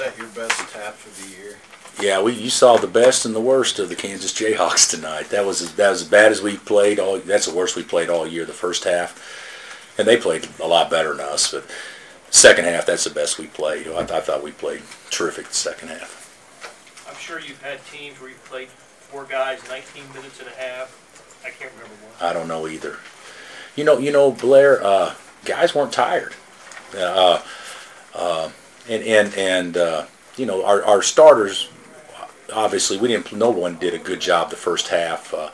that your best half of the year? Yeah, we you saw the best and the worst of the Kansas Jayhawks tonight. That was as, that was as bad as we played all. That's the worst we played all year. The first half, and they played a lot better than us. But second half, that's the best we played. I, I thought we played terrific the second half. I'm sure you've had teams where you've played four guys 19 minutes and a half. I can't remember one. I don't know either. You know, you know, Blair. Uh, guys weren't tired. Uh, uh, and and and uh, you know, our our starters. Obviously, we didn't. No one did a good job the first half. Uh,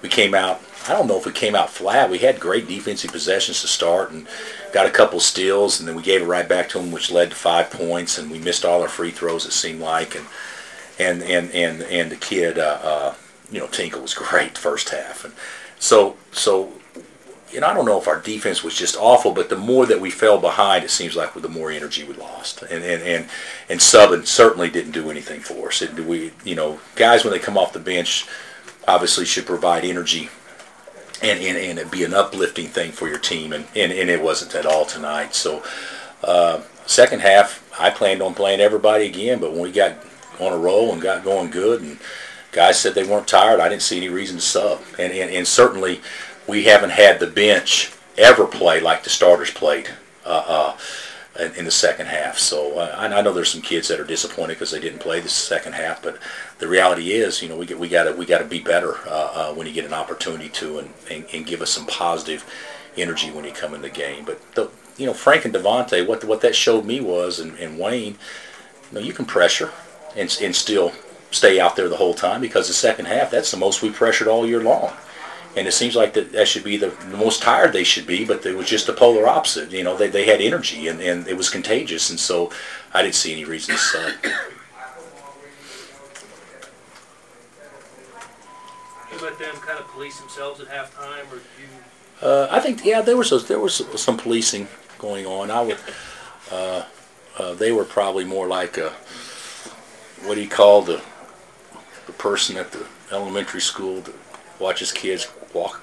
we came out. I don't know if we came out flat. We had great defensive possessions to start and got a couple steals, and then we gave it right back to them, which led to five points. And we missed all our free throws. It seemed like, and and and and and the kid, uh, uh, you know, Tinkle was great first half, and so so. Know, I don't know if our defense was just awful, but the more that we fell behind, it seems like the more energy we lost. And and and, and Subban certainly didn't do anything for us. It, we, you know, guys when they come off the bench, obviously should provide energy and, and, and it be an uplifting thing for your team, and, and, and it wasn't at all tonight. So, uh, second half, I planned on playing everybody again, but when we got on a roll and got going good, and guys said they weren't tired, I didn't see any reason to sub. And, and, and certainly, we haven't had the bench ever play like the starters played. Uh, uh, in, the second half. So uh, I, I know there's some kids that are disappointed because they didn't play the second half, but the reality is, you know, we get, we got to we got to be better uh, uh, when you get an opportunity to, and, and, and give us some positive energy when you come in the game. But the, you know, Frank and Devontae, what what that showed me was, and, and Wayne, you know, you can pressure and and still stay out there the whole time because the second half that's the most we pressured all year long and it seems like that, that should be the, the most tired they should be, but it was just the polar opposite. You know, they, they had energy and, and it was contagious, and so I didn't see any reason to sell. You let them kind of police themselves at halftime, or you? Uh, I think yeah, there was a, there was some policing going on. I would, uh, uh, they were probably more like a, what do you call the, the person at the elementary school that watches kids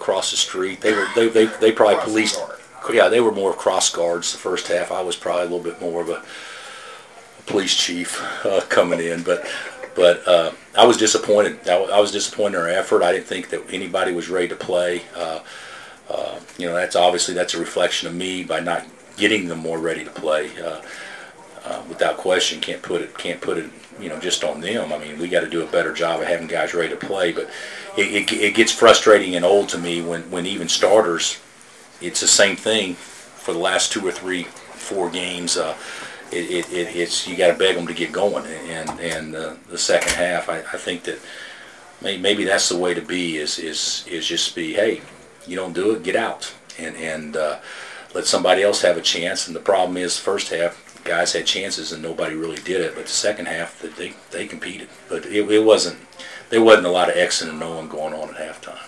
across the street. They were they they, they probably Cross policed. guard. Yeah, they were more cross guards the first half. I was probably a little bit more of a, a police chief uh, coming in, but but uh, I was disappointed. I, I was disappointed in our effort. I didn't think that anybody was ready to play. Uh, uh, you know, that's obviously that's a reflection of me by not getting them more ready to play. Uh, uh, without question, can't put it can't put it you know just on them. I mean, we got to do a better job of having guys ready to play. But it, it, it gets frustrating and old to me when when even starters, it's the same thing for the last two or three, four games. Uh, it, it, it, it's you got to beg them to get going. And and uh, the second half, I, I think that may, maybe that's the way to be. Is is is just be hey, you don't do it, get out, and and uh, let somebody else have a chance. And the problem is, first half guys had chances and nobody really did it. But the second half, that they they competed, but it, it wasn't. There wasn't a lot of X and no one going on at halftime.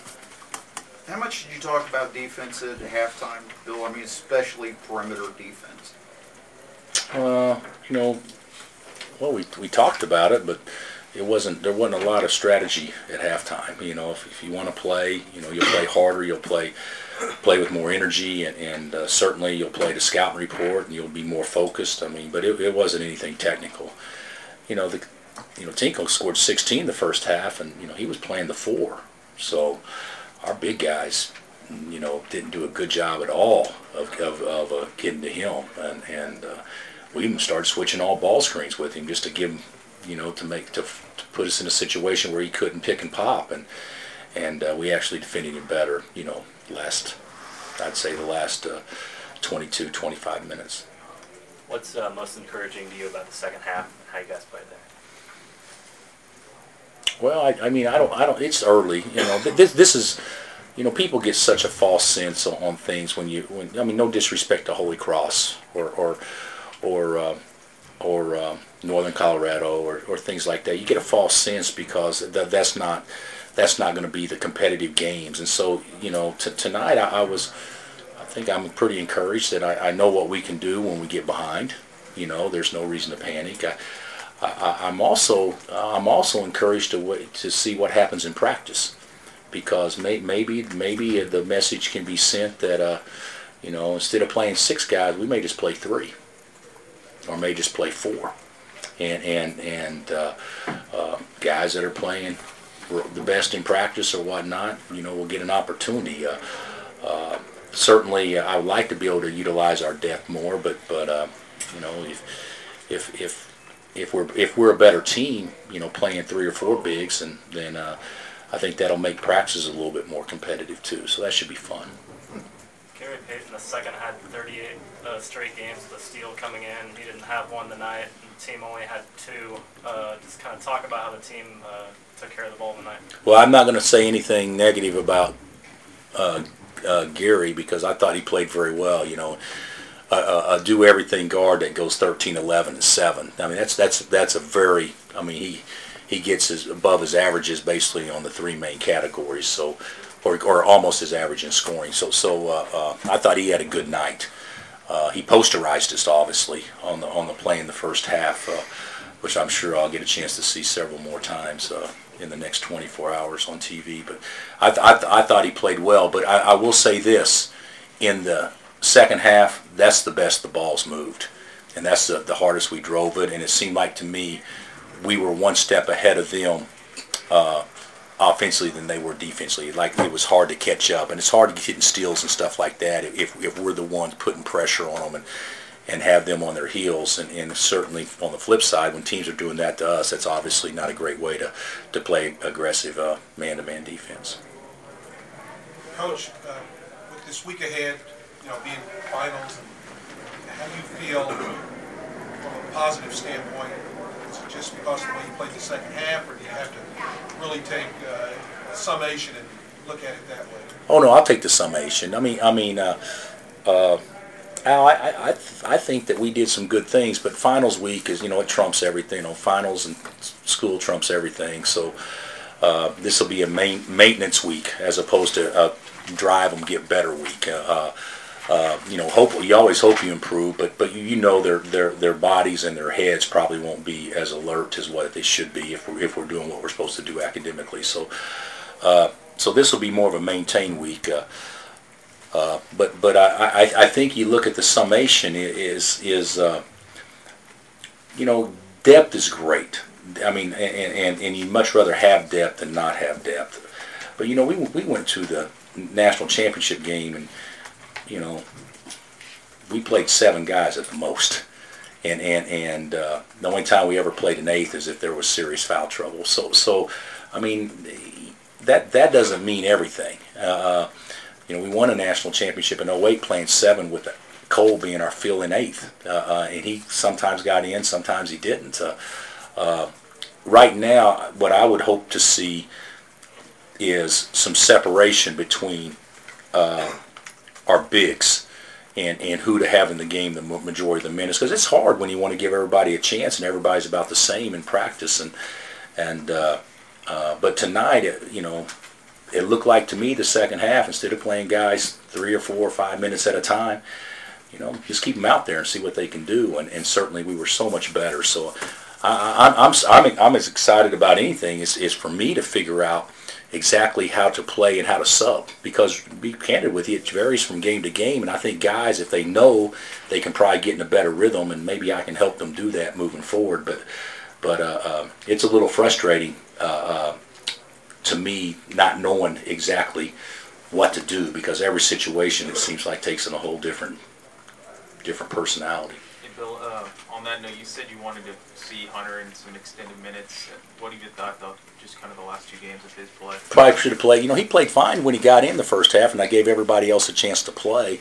How much did you talk about defense at halftime, Bill? I mean, especially perimeter defense. Uh, you know, well, we, we talked about it, but it wasn't, there wasn't a lot of strategy at halftime. You know, if, if you want to play, you know, you'll play harder, you'll play, play with more energy, and, and uh, certainly you'll play the scout report and you'll be more focused. I mean, but it, it wasn't anything technical. You know, the, you know, Tinkle scored 16 the first half, and, you know, he was playing the four. So our big guys, you know, didn't do a good job at all of, of, of uh, getting to him. And, and uh, we even started switching all ball screens with him just to give him, you know, to make to, to put us in a situation where he couldn't pick and pop, and and uh, we actually defended him better, you know, last I'd say the last uh, 22, 25 minutes. What's uh, most encouraging to you about the second half and how you guys played there? Well, I, I mean, I don't, I don't. It's early, you know. This, this is, you know, people get such a false sense on, on things when you, when I mean, no disrespect to Holy Cross or, or, or, uh, or uh, Northern Colorado or, or things like that. You get a false sense because that, that's not, that's not going to be the competitive games. And so, you know, tonight I, I was, I think I'm pretty encouraged that I, I know what we can do when we get behind. You know, there's no reason to panic. I, I, I'm also I'm also encouraged to to see what happens in practice, because may, maybe maybe the message can be sent that uh, you know instead of playing six guys, we may just play three, or may just play four, and and and uh, uh, guys that are playing the best in practice or whatnot, you know, will get an opportunity. Uh, uh, certainly, I would like to be able to utilize our depth more, but but uh, you know, if if if if we're if we're a better team, you know, playing three or four bigs, and then uh, I think that'll make practices a little bit more competitive too. So that should be fun. Payton, the second, had 38 uh, straight games with a steal coming in. He didn't have one tonight, the team only had two. Uh, just kind of talk about how the team uh, took care of the ball tonight. Well, I'm not going to say anything negative about uh, uh, Gary because I thought he played very well. You know, a, a, a do everything guard that goes 13, 11, and seven. I mean, that's that's that's a very. I mean, he he gets his above his averages basically on the three main categories. So. Or, or almost his average in scoring. So, so uh, uh, I thought he had a good night. Uh, he posterized us obviously on the on the play in the first half, uh, which I'm sure I'll get a chance to see several more times in the next 24 hours on TV. But I, th- I, th- I thought he played well. But I, I will say this: in the second half, that's the best the ball's moved, and that's the, the hardest we drove it. And it seemed like to me we were one step ahead of them. Uh, offensively than they were defensively. Like it was hard to catch up, and it's hard to get in steals and stuff like that if, if we're the ones putting pressure on them and and have them on their heels. And, and certainly on the flip side, when teams are doing that to us, that's obviously not a great way to to play aggressive uh, man-to-man defense. Coach, uh, with this week ahead, you know, being finals, how do you feel from a positive standpoint? Just because of the way you played the second half, or do you have to really take uh, a summation and look at it that way? Oh no, I'll take the summation. I mean, I mean, uh, uh, Al, I, I, I think that we did some good things, but finals week is, you know, it trumps everything. You know, finals and school trumps everything. So uh, this will be a main, maintenance week as opposed to a drive them get better week. Uh, uh, you know, hope you always hope you improve, but but you, know their their their bodies and their heads probably won't be as alert as what they should be if we're if we're doing what we're supposed to do academically. So uh, so this will be more of a maintain week. Uh, uh, but but I, I, I think you look at the summation is is uh, you know depth is great. I mean, and, and and you'd much rather have depth than not have depth. But you know, we we went to the national championship game and you know we played seven guys at the most. And and and uh, the only time we ever played an eighth is if there was serious foul trouble. So so, I mean, that that doesn't mean everything. Uh, you know, we won a national championship in 08 playing seven with Cole being our fill-in eighth. Uh, uh, and he sometimes got in, sometimes he didn't. Uh, uh, right now, what I would hope to see is some separation between our bigs and, and who to have in the game the majority of the minutes. Because it's hard when you want to give everybody a chance and everybody's about the same in practice. And, and uh, uh, but tonight, it, you know, it looked like to me the second half, instead of playing guys three or four or five minutes at a time, you know, just keep them out there and see what they can do. And, and certainly we were so much better. So I, I, I'm, I'm, I'm as excited about anything is, is for me to figure out exactly how to play and how to sub. Because be candid with you, it varies from game to game. And I think guys, if they know, they can probably get in a better rhythm, and maybe I can help them do that moving forward. But but uh, uh, it's a little frustrating uh, uh, to me not knowing exactly what to do because every situation it seems like takes on a whole different different personality. Hey, Bill, uh, on that note, you said you wanted to see Hunter in some extended minutes. What have you thought, though, just kind of the last two games of his play? Probably should have played. You know, he played fine when he got in the first half, and I gave everybody else a chance to play,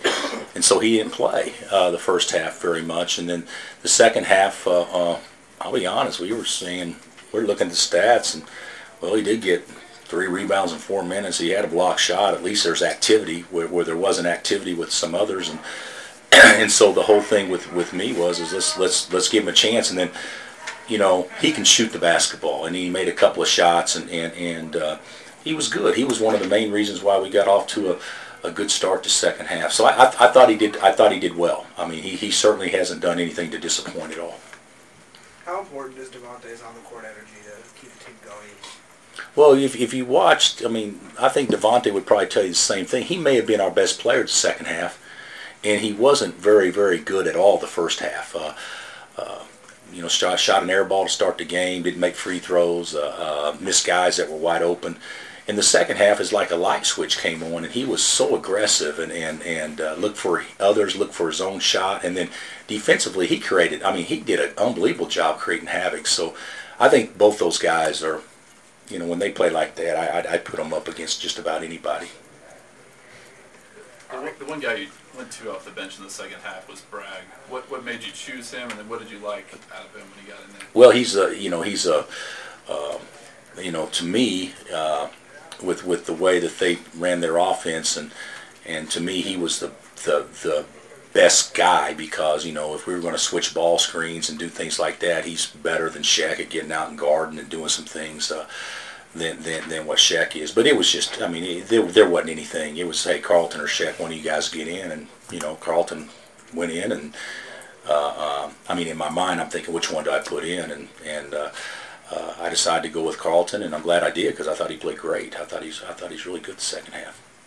and so he didn't play uh, the first half very much. And then the second half, uh, uh, I'll be honest, we were seeing, we're looking at the stats, and well, he did get three rebounds in four minutes. He had a block shot. At least there's activity where, where there wasn't activity with some others, and and so the whole thing with, with me was is let's let's let's give him a chance, and then you know he can shoot the basketball, and he made a couple of shots, and and and uh, he was good. He was one of the main reasons why we got off to a, a good start to second half. So I, I, I thought he did I thought he did well. I mean he, he certainly hasn't done anything to disappoint at all. How important is Devontae's on the court energy to keep the team going? Well, if, if you watched, I mean, I think Devontae would probably tell you the same thing. He may have been our best player the second half, and he wasn't very, very good at all the first half. Uh, uh, you know, shot, shot an air ball to start the game, didn't make free throws, uh, uh, missed guys that were wide open. And the second half, is like a light switch came on, and he was so aggressive and and and uh, looked for others, looked for his own shot, and then defensively he created. I mean, he did an unbelievable job creating havoc. So, I think both those guys are, you know, when they play like that, I, I'd, I'd put them up against just about anybody. The one, guy to off the bench in the second half was Bragg. What what made you choose him, and then what did you like out of him when he got in there? Well, he's a you know he's a uh, you know to me uh, with with the way that they ran their offense and and to me he was the the the best guy because you know if we were going to switch ball screens and do things like that, he's better than Cheick at getting out and guarding and doing some things. Uh, than, than, than what Cheick is, but it was just, I mean, it, there, there wasn't anything. It was, hey, Carlton or Cheick, one of you guys get in, and you know, Carlton went in, and uh, um, I mean, in my mind, I'm thinking, which one do I put in? And and uh, uh, I decided to go with Carlton, and I'm glad I did because I thought he played great. I thought he's I thought he's really good the second half.